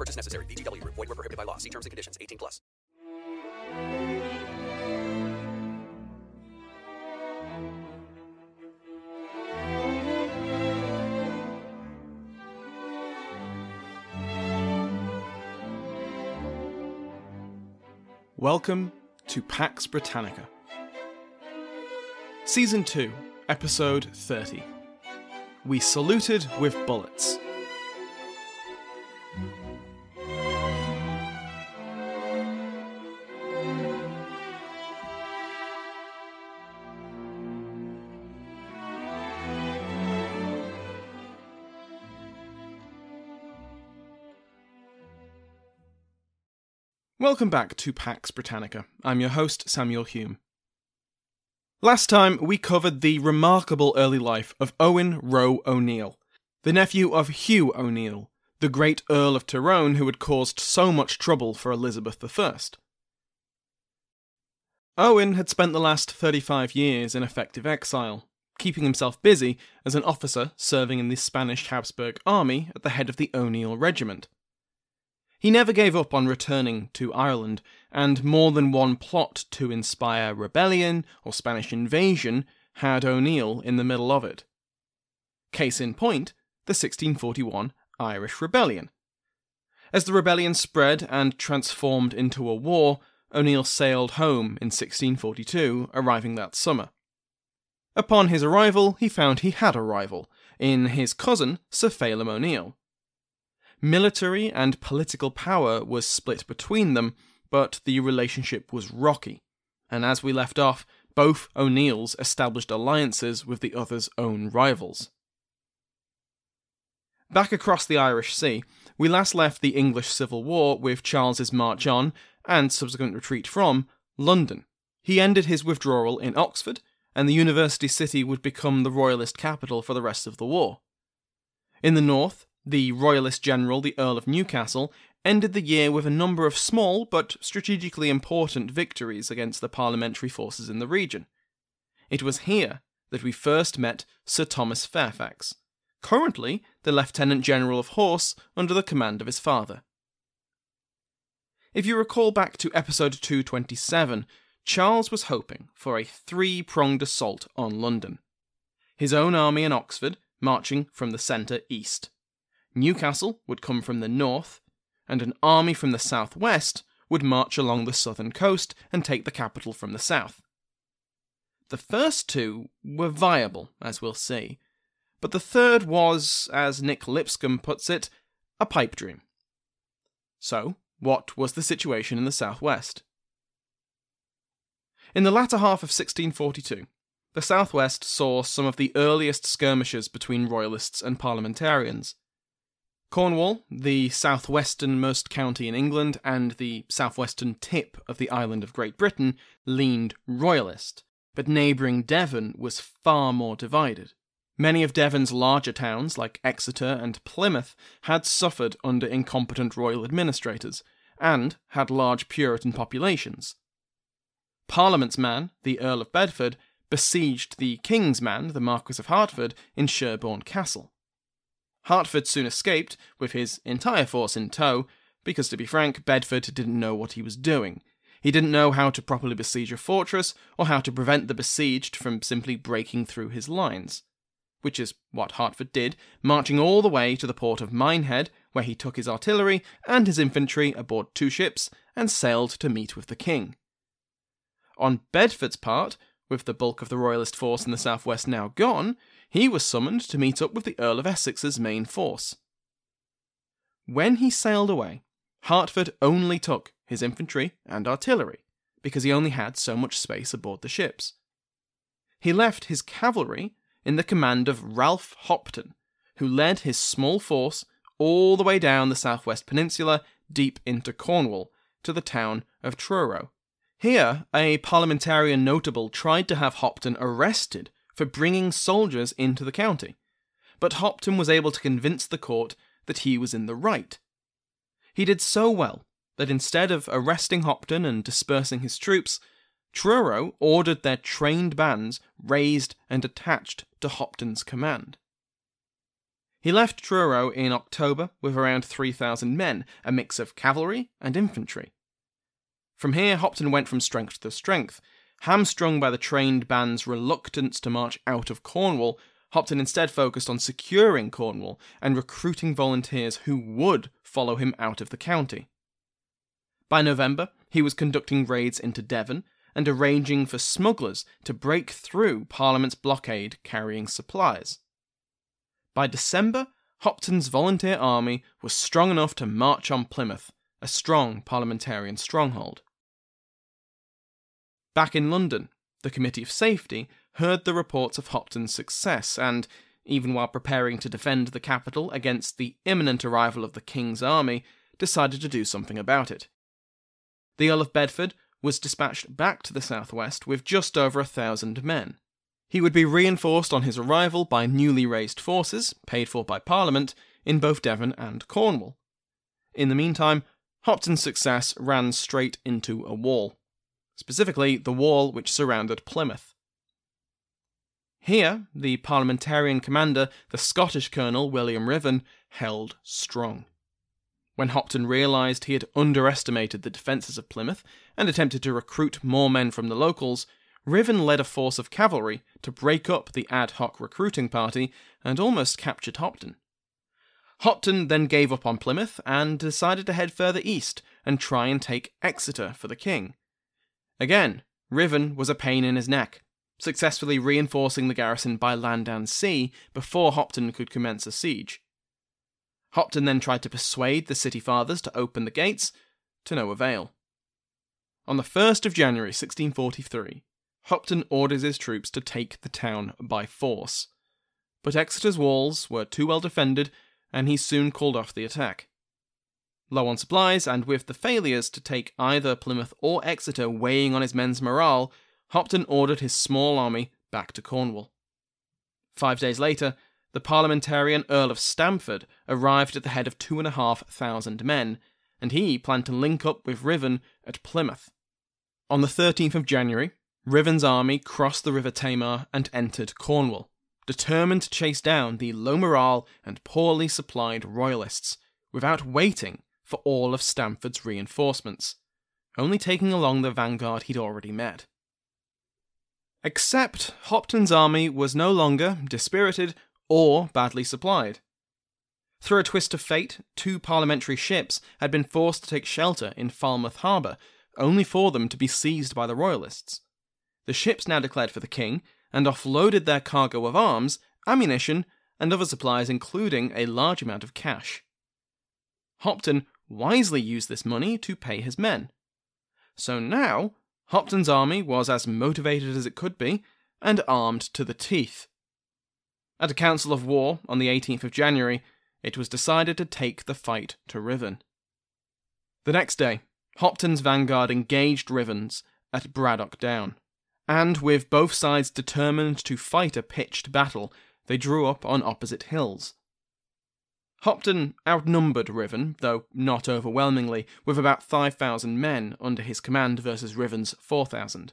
Purchase necessary. VGW Group. Void were prohibited by law. See terms and conditions. 18 plus. Welcome to Pax Britannica. Season 2, Episode 30. We saluted with bullets. Welcome back to Pax Britannica. I'm your host, Samuel Hume. Last time, we covered the remarkable early life of Owen Roe O'Neill, the nephew of Hugh O'Neill, the great Earl of Tyrone who had caused so much trouble for Elizabeth I. Owen had spent the last 35 years in effective exile, keeping himself busy as an officer serving in the Spanish Habsburg army at the head of the O'Neill Regiment. He never gave up on returning to Ireland, and more than one plot to inspire rebellion or Spanish invasion had O'Neill in the middle of it. Case in point, the 1641 Irish Rebellion. As the rebellion spread and transformed into a war, O'Neill sailed home in 1642, arriving that summer. Upon his arrival, he found he had a rival, in his cousin, Sir Phelim O'Neill. Military and political power was split between them, but the relationship was rocky. And as we left off, both O'Neills established alliances with the other's own rivals. Back across the Irish Sea, we last left the English Civil War with Charles's march on, and subsequent retreat from, London. He ended his withdrawal in Oxford, and the university city would become the royalist capital for the rest of the war. In the north, the Royalist general, the Earl of Newcastle, ended the year with a number of small but strategically important victories against the parliamentary forces in the region. It was here that we first met Sir Thomas Fairfax, currently the Lieutenant General of Horse under the command of his father. If you recall back to episode 227, Charles was hoping for a three pronged assault on London. His own army in Oxford, marching from the centre east. Newcastle would come from the north, and an army from the southwest would march along the southern coast and take the capital from the south. The first two were viable, as we'll see, but the third was, as Nick Lipscombe puts it, a pipe dream. So, what was the situation in the southwest? In the latter half of 1642, the southwest saw some of the earliest skirmishes between royalists and parliamentarians. Cornwall, the southwesternmost county in England and the southwestern tip of the island of Great Britain, leaned royalist, but neighbouring Devon was far more divided. Many of Devon's larger towns, like Exeter and Plymouth, had suffered under incompetent royal administrators, and had large Puritan populations. Parliament's man, the Earl of Bedford, besieged the King's man, the Marquis of Hertford, in Sherborne Castle. Hertford soon escaped, with his entire force in tow, because to be frank, Bedford didn't know what he was doing. He didn't know how to properly besiege a fortress, or how to prevent the besieged from simply breaking through his lines. Which is what Hertford did, marching all the way to the port of Minehead, where he took his artillery and his infantry aboard two ships and sailed to meet with the king. On Bedford's part, with the bulk of the royalist force in the southwest now gone, he was summoned to meet up with the Earl of Essex's main force. When he sailed away, Hertford only took his infantry and artillery, because he only had so much space aboard the ships. He left his cavalry in the command of Ralph Hopton, who led his small force all the way down the southwest peninsula deep into Cornwall to the town of Truro. Here, a parliamentarian notable tried to have Hopton arrested for bringing soldiers into the county, but Hopton was able to convince the court that he was in the right. He did so well that instead of arresting Hopton and dispersing his troops, Truro ordered their trained bands raised and attached to Hopton's command. He left Truro in October with around 3,000 men, a mix of cavalry and infantry. From here, Hopton went from strength to strength. Hamstrung by the trained band's reluctance to march out of Cornwall, Hopton instead focused on securing Cornwall and recruiting volunteers who would follow him out of the county. By November, he was conducting raids into Devon and arranging for smugglers to break through Parliament's blockade carrying supplies. By December, Hopton's volunteer army was strong enough to march on Plymouth, a strong parliamentarian stronghold. Back in London, the Committee of Safety heard the reports of Hopton's success and, even while preparing to defend the capital against the imminent arrival of the King's army, decided to do something about it. The Earl of Bedford was dispatched back to the southwest with just over a thousand men. He would be reinforced on his arrival by newly raised forces, paid for by Parliament, in both Devon and Cornwall. In the meantime, Hopton's success ran straight into a wall, specifically the wall which surrounded Plymouth. Here, the parliamentarian commander, the Scottish colonel William Ruthven, held strong. When Hopton realised he had underestimated the defences of Plymouth and attempted to recruit more men from the locals, Ruthven led a force of cavalry to break up the ad hoc recruiting party and almost captured Hopton. Hopton then gave up on Plymouth and decided to head further east and try and take Exeter for the king. Again, Ruthven was a pain in his neck, successfully reinforcing the garrison by land and sea before Hopton could commence a siege. Hopton then tried to persuade the city fathers to open the gates, to no avail. On the 1st of January 1643, Hopton orders his troops to take the town by force. But Exeter's walls were too well defended, and he soon called off the attack. Low on supplies, and with the failures to take either Plymouth or Exeter weighing on his men's morale, Hopton ordered his small army back to Cornwall. Five days later, the parliamentarian Earl of Stamford arrived at the head of two and a half thousand men, and he planned to link up with Ruthven at Plymouth. On the 13th of January, Ruthven's army crossed the River Tamar and entered Cornwall, determined to chase down the low morale and poorly supplied royalists, without waiting for all of Stamford's reinforcements, only taking along the vanguard he'd already met. Except Hopton's army was no longer dispirited or badly supplied. Through a twist of fate, two parliamentary ships had been forced to take shelter in Falmouth Harbour, only for them to be seized by the Royalists. The ships now declared for the king and offloaded their cargo of arms, ammunition, and other supplies, including a large amount of cash. Hopton wisely used this money to pay his men. So now, Hopton's army was as motivated as it could be and armed to the teeth. At a council of war on the 18th of January, it was decided to take the fight to Ruthven. The next day, Hopton's vanguard engaged Ruthven's at Braddock Down, and with both sides determined to fight a pitched battle, they drew up on opposite hills. Hopton outnumbered Ruthven, though not overwhelmingly, with about 5,000 men under his command versus Ruthven's 4,000.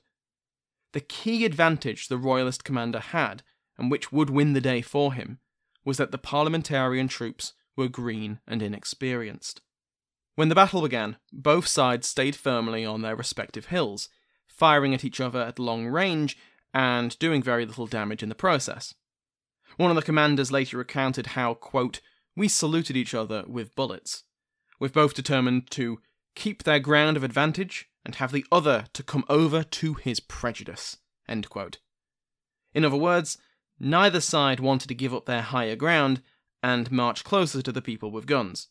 The key advantage the Royalist commander had and which would win the day for him, was that the parliamentarian troops were green and inexperienced. When the battle began, both sides stayed firmly on their respective hills, firing at each other at long range and doing very little damage in the process. One of the commanders later recounted how, quote, we saluted each other with bullets, with both determined to keep their ground of advantage and have the other to come over to his prejudice. In other words, neither side wanted to give up their higher ground and march closer to the people with guns.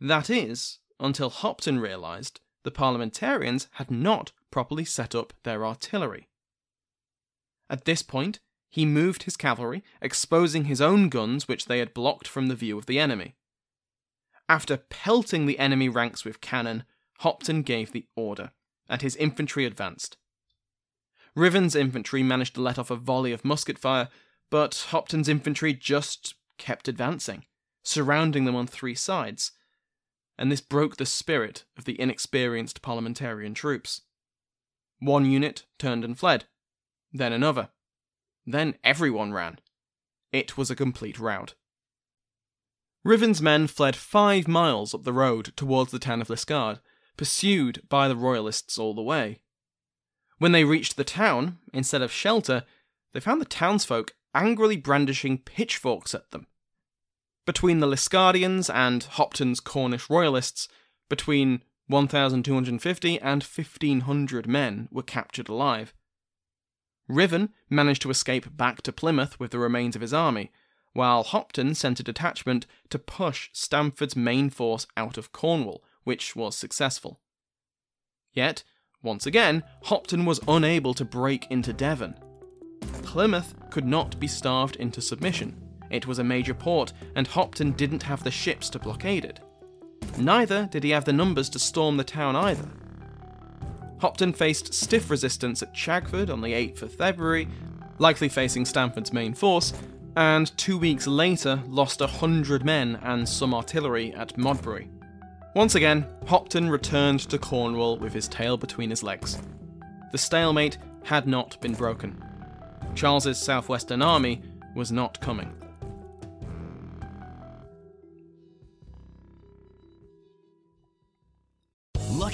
That is, until Hopton realised the parliamentarians had not properly set up their artillery. At this point, he moved his cavalry, exposing his own guns which they had blocked from the view of the enemy. After pelting the enemy ranks with cannon, Hopton gave the order, and his infantry advanced. Ruthven's infantry managed to let off a volley of musket fire, but Hopton's infantry just kept advancing, surrounding them on three sides, and this broke the spirit of the inexperienced parliamentarian troops. One unit turned and fled, then another. Then everyone ran. It was a complete rout. Ruthven's men fled five miles up the road towards the town of Liskeard, pursued by the Royalists all the way. When they reached the town, instead of shelter, they found the townsfolk angrily brandishing pitchforks at them. Between the Liscardians and Hopton's Cornish Royalists, between 1,250 and 1,500 men were captured alive. Ruthven managed to escape back to Plymouth with the remains of his army, while Hopton sent a detachment to push Stamford's main force out of Cornwall, which was successful. Yet, once again, Hopton was unable to break into Devon. Plymouth could not be starved into submission. It was a major port, and Hopton didn't have the ships to blockade it. Neither did he have the numbers to storm the town either. Hopton faced stiff resistance at Chagford on the 8th of February, likely facing Stamford's main force, and two weeks later lost a hundred men and some artillery at Modbury. Once again, Hopton returned to Cornwall with his tail between his legs. The stalemate had not been broken. Charles's southwestern army was not coming.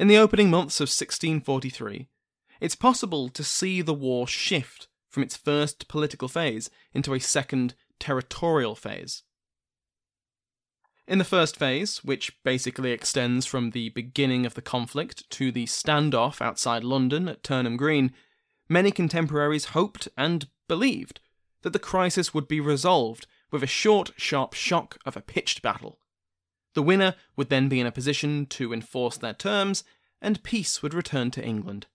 In the opening months of 1643, it's possible to see the war shift from its first political phase into a second territorial phase. In the first phase, which basically extends from the beginning of the conflict to the standoff outside London at Turnham Green, many contemporaries hoped and believed that the crisis would be resolved with a short, sharp shock of a pitched battle. The winner would then be in a position to enforce their terms, and peace would return to England.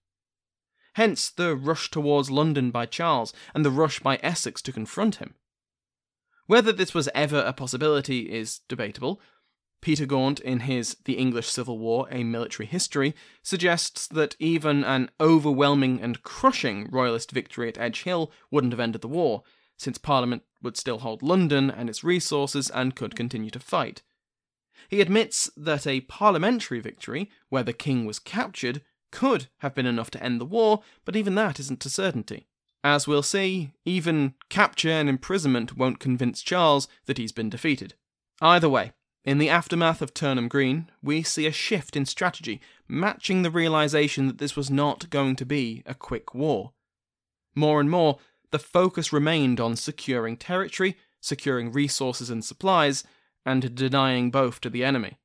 Hence the rush towards London by Charles and the rush by Essex to confront him. Whether this was ever a possibility is debatable. Peter Gaunt, in his The English Civil War, A Military History, suggests that even an overwhelming and crushing royalist victory at Edge Hill wouldn't have ended the war, since Parliament would still hold London and its resources and could continue to fight. He admits that a parliamentary victory, where the king was captured, could have been enough to end the war, but even that isn't a certainty. As we'll see, even capture and imprisonment won't convince Charles that he's been defeated. Either way, In the aftermath of Turnham Green, we see a shift in strategy, matching the realization that this was not going to be a quick war. More and more, the focus remained on securing territory, securing resources and supplies, and denying both to the enemy.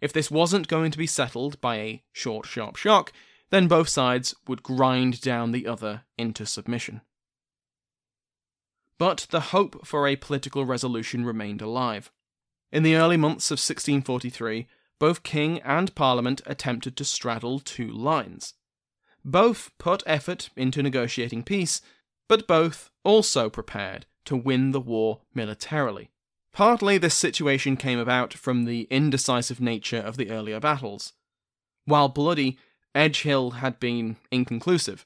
If this wasn't going to be settled by a short, sharp shock, then both sides would grind down the other into submission. But the hope for a political resolution remained alive. In the early months of 1643, both King and Parliament attempted to straddle two lines. Both put effort into negotiating peace, but both also prepared to win the war militarily. Partly this situation came about from the indecisive nature of the earlier battles. While bloody, Edgehill had been inconclusive,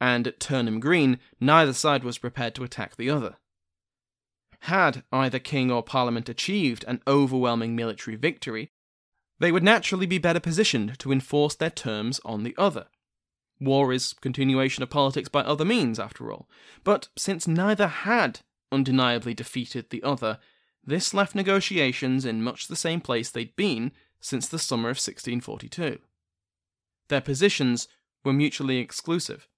and at Turnham Green neither side was prepared to attack the other. Had either king or parliament achieved an overwhelming military victory, they would naturally be better positioned to enforce their terms on the other. War is continuation of politics by other means, after all. But since neither had undeniably defeated the other, this left negotiations in much the same place they'd been since the summer of 1642. Their positions were mutually exclusive,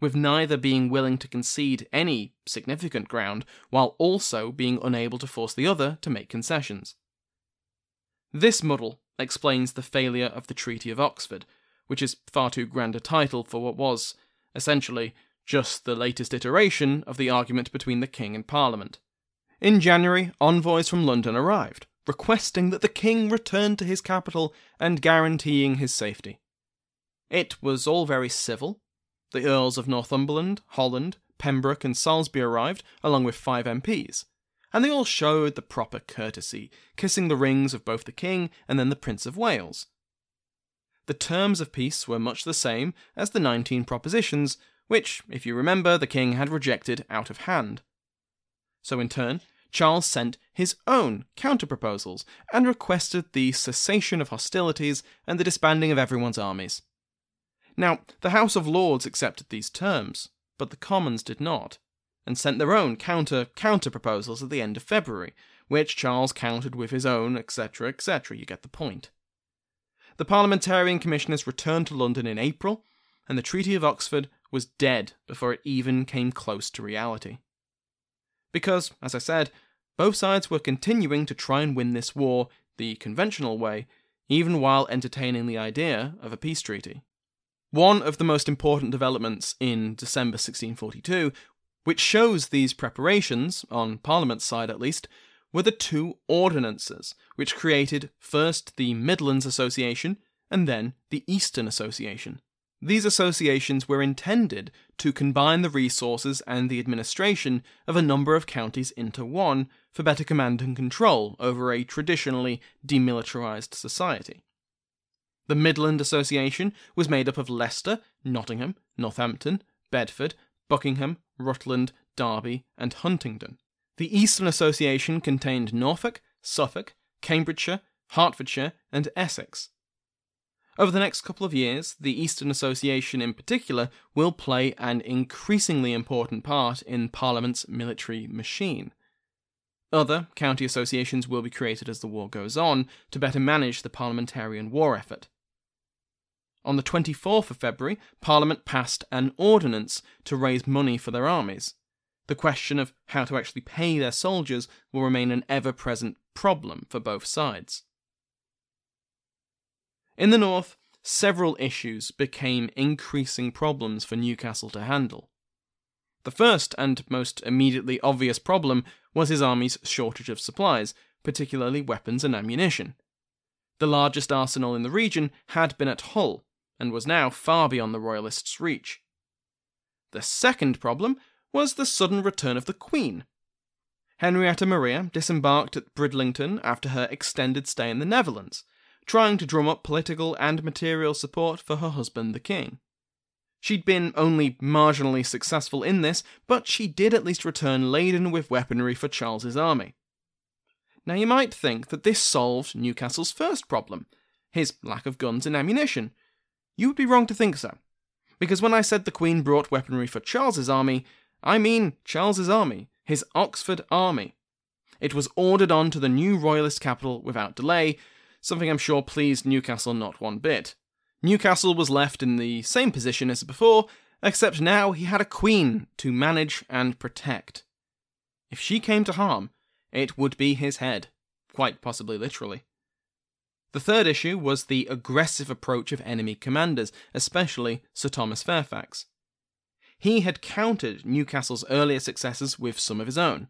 with neither being willing to concede any significant ground while also being unable to force the other to make concessions. This muddle explains the failure of the Treaty of Oxford, which is far too grand a title for what was, essentially, just the latest iteration of the argument between the King and Parliament. In January, envoys from London arrived, requesting that the king return to his capital and guaranteeing his safety. It was all very civil. The Earls of Northumberland, Holland, Pembroke, and Salisbury arrived, along with five MPs, and they all showed the proper courtesy, kissing the rings of both the king and then the Prince of Wales. The terms of peace were much the same as the 19 propositions, which, if you remember, the king had rejected out of hand. So, in turn, Charles sent his own counter-proposals and requested the cessation of hostilities and the disbanding of everyone's armies. Now, the House of Lords accepted these terms, but the Commons did not, and sent their own counter counter proposals at the end of February, which Charles countered with his own, etc., etc. You get the point. The parliamentarian commissioners returned to London in April, and the Treaty of Oxford was dead before it even came close to reality. Because, as I said, both sides were continuing to try and win this war the conventional way, even while entertaining the idea of a peace treaty. One of the most important developments in December 1642, which shows these preparations, on Parliament's side at least, were the two ordinances, which created first the Midlands Association and then the Eastern Association. These associations were intended to combine the resources and the administration of a number of counties into one for better command and control over a traditionally demilitarized society. The Midland Association was made up of Leicester, Nottingham, Northampton, Bedford, Buckingham, Rutland, Derby, and Huntingdon. The Eastern Association contained Norfolk, Suffolk, Cambridgeshire, Hertfordshire, and Essex, over the next couple of years, the Eastern Association in particular will play an increasingly important part in Parliament's military machine. Other county associations will be created as the war goes on to better manage the parliamentarian war effort. On the 24th of February, Parliament passed an ordinance to raise money for their armies. The question of how to actually pay their soldiers will remain an ever present problem for both sides. In the north, several issues became increasing problems for Newcastle to handle. The first and most immediately obvious problem was his army's shortage of supplies, particularly weapons and ammunition. The largest arsenal in the region had been at Hull, and was now far beyond the Royalists' reach. The second problem was the sudden return of the Queen. Henrietta Maria disembarked at Bridlington after her extended stay in the Netherlands, trying to drum up political and material support for her husband, the king. She'd been only marginally successful in this, but she did at least return laden with weaponry for Charles's army. Now you might think that this solved Newcastle's first problem, his lack of guns and ammunition. You would be wrong to think so, because when I said the Queen brought weaponry for Charles's army, I mean Charles's army, his Oxford army. It was ordered on to the new royalist capital without delay, something I'm sure pleased Newcastle not one bit. Newcastle was left in the same position as before, except now he had a queen to manage and protect. If she came to harm, it would be his head, quite possibly literally. The third issue was the aggressive approach of enemy commanders, especially Sir Thomas Fairfax. He had countered Newcastle's earlier successes with some of his own.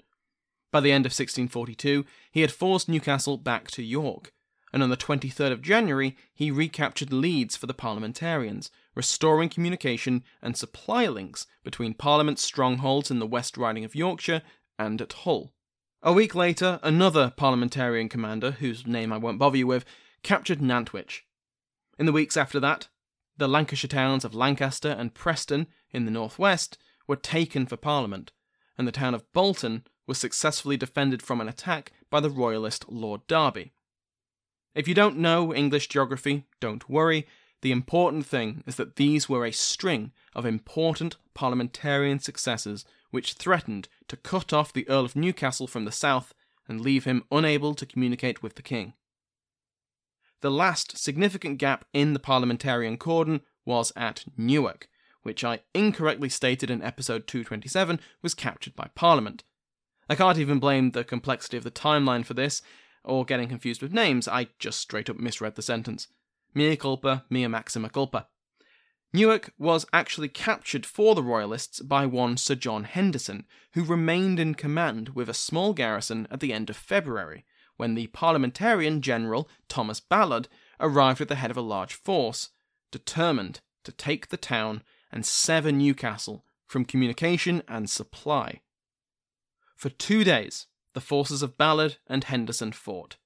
By the end of 1642, he had forced Newcastle back to York, and on the 23rd of January, he recaptured Leeds for the parliamentarians, restoring communication and supply links between Parliament's strongholds in the West Riding of Yorkshire and at Hull. A week later, another parliamentarian commander, whose name I won't bother you with, captured Nantwich. In the weeks after that, the Lancashire towns of Lancaster and Preston in the northwest were taken for Parliament, and the town of Bolton was successfully defended from an attack by the royalist Lord Derby. If you don't know English geography, don't worry. The important thing is that these were a string of important parliamentarian successes which threatened to cut off the Earl of Newcastle from the south and leave him unable to communicate with the king. The last significant gap in the parliamentarian cordon was at Newark, which I incorrectly stated in episode 227 was captured by Parliament. I can't even blame the complexity of the timeline for this, or getting confused with names, I just straight up misread the sentence. Mea culpa, mea maxima culpa. Newark was actually captured for the Royalists by one Sir John Henderson, who remained in command with a small garrison at the end of February, when the parliamentarian general Thomas Ballard arrived at the head of a large force, determined to take the town and sever Newcastle from communication and supply. For two days, the forces of Ballard and Henderson fought.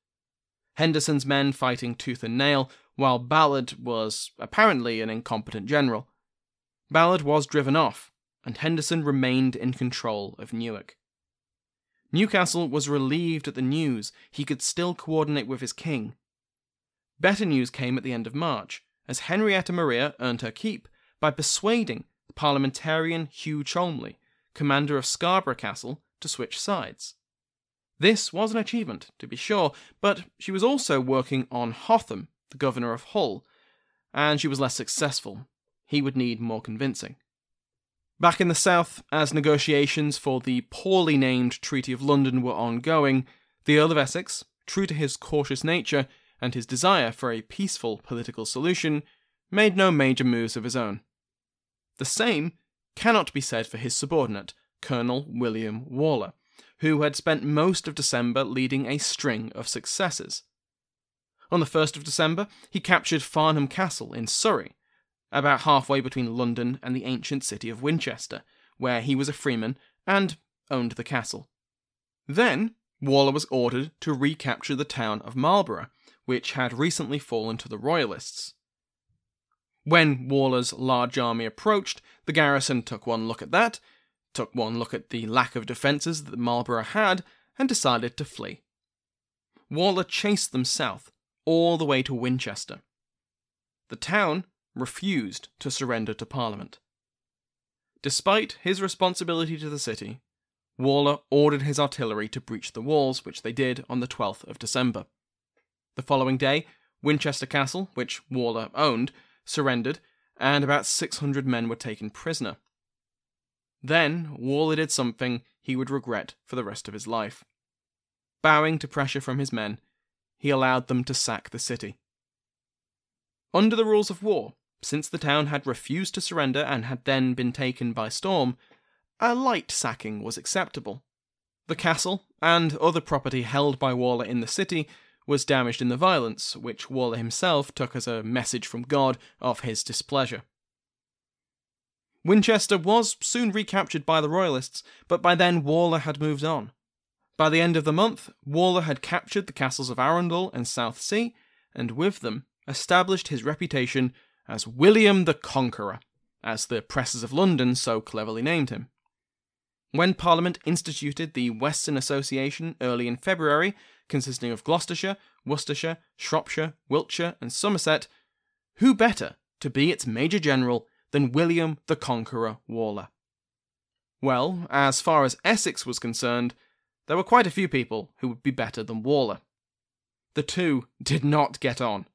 Henderson's men fighting tooth and nail, while Ballard was apparently an incompetent general. Ballard was driven off, and Henderson remained in control of Newark. Newcastle was relieved at the news he could still coordinate with his king. Better news came at the end of March, as Henrietta Maria earned her keep by persuading the parliamentarian Hugh Cholmondeley, commander of Scarborough Castle, to switch sides. This was an achievement, to be sure, but she was also working on Hotham, the governor of Hull, and she was less successful. He would need more convincing. Back in the south, as negotiations for the poorly named Treaty of London were ongoing, the Earl of Essex, true to his cautious nature and his desire for a peaceful political solution, made no major moves of his own. The same cannot be said for his subordinate, Colonel William Waller, who had spent most of December leading a string of successes. On the 1st of December, he captured Farnham Castle in Surrey, about halfway between London and the ancient city of Winchester, where he was a freeman and owned the castle. Then, Waller was ordered to recapture the town of Marlborough, which had recently fallen to the Royalists. When Waller's large army approached, the garrison took one look at that took one look at the lack of defences that Marlborough had, and decided to flee. Waller chased them south, all the way to Winchester. The town refused to surrender to Parliament. Despite his responsibility to the city, Waller ordered his artillery to breach the walls, which they did on the 12th of December. The following day, Winchester Castle, which Waller owned, surrendered, and about 600 men were taken prisoner. Then Waller did something he would regret for the rest of his life. Bowing to pressure from his men, he allowed them to sack the city. Under the rules of war, since the town had refused to surrender and had then been taken by storm, a light sacking was acceptable. The castle, and other property held by Waller in the city, was damaged in the violence, which Waller himself took as a message from God of his displeasure. Winchester was soon recaptured by the Royalists, but by then Waller had moved on. By the end of the month, Waller had captured the castles of Arundel and Southsea, and with them established his reputation as William the Conqueror, as the presses of London so cleverly named him. When Parliament instituted the Western Association early in February, consisting of Gloucestershire, Worcestershire, Shropshire, Wiltshire, and Somerset, who better to be its Major General than William the Conqueror Waller. Well, as far as Essex was concerned, there were quite a few people who would be better than Waller. The two did not get on.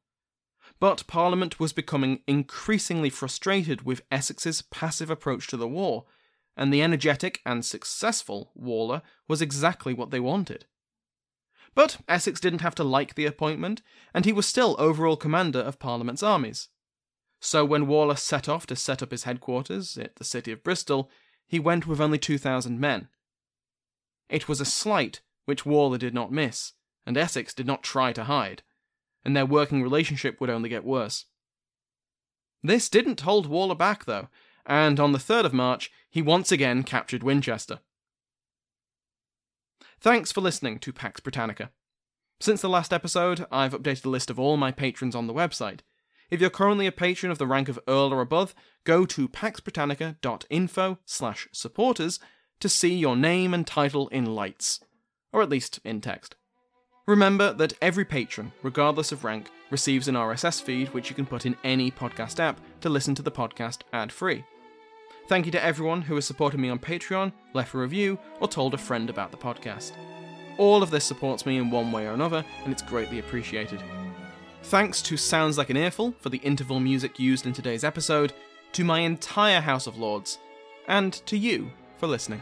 But Parliament was becoming increasingly frustrated with Essex's passive approach to the war, and the energetic and successful Waller was exactly what they wanted. But Essex didn't have to like the appointment, and he was still overall commander of Parliament's armies. So when Waller set off to set up his headquarters at the city of Bristol, he went with only 2,000 men. It was a slight which Waller did not miss, and Essex did not try to hide, and their working relationship would only get worse. This didn't hold Waller back, though, and on the 3rd of March, he once again captured Winchester. Thanks for listening to Pax Britannica. Since the last episode, I've updated a list of all my patrons on the website. If you're currently a patron of the rank of Earl or above, go to paxbritannica.info slash supporters to see your name and title in lights, or at least in text. Remember that every patron, regardless of rank, receives an RSS feed which you can put in any podcast app to listen to the podcast ad free. Thank you to everyone who has supported me on Patreon, left a review, or told a friend about the podcast. All of this supports me in one way or another, and it's greatly appreciated. Thanks to Sounds Like an Earful for the interval music used in today's episode, to my entire House of Lords, and to you for listening.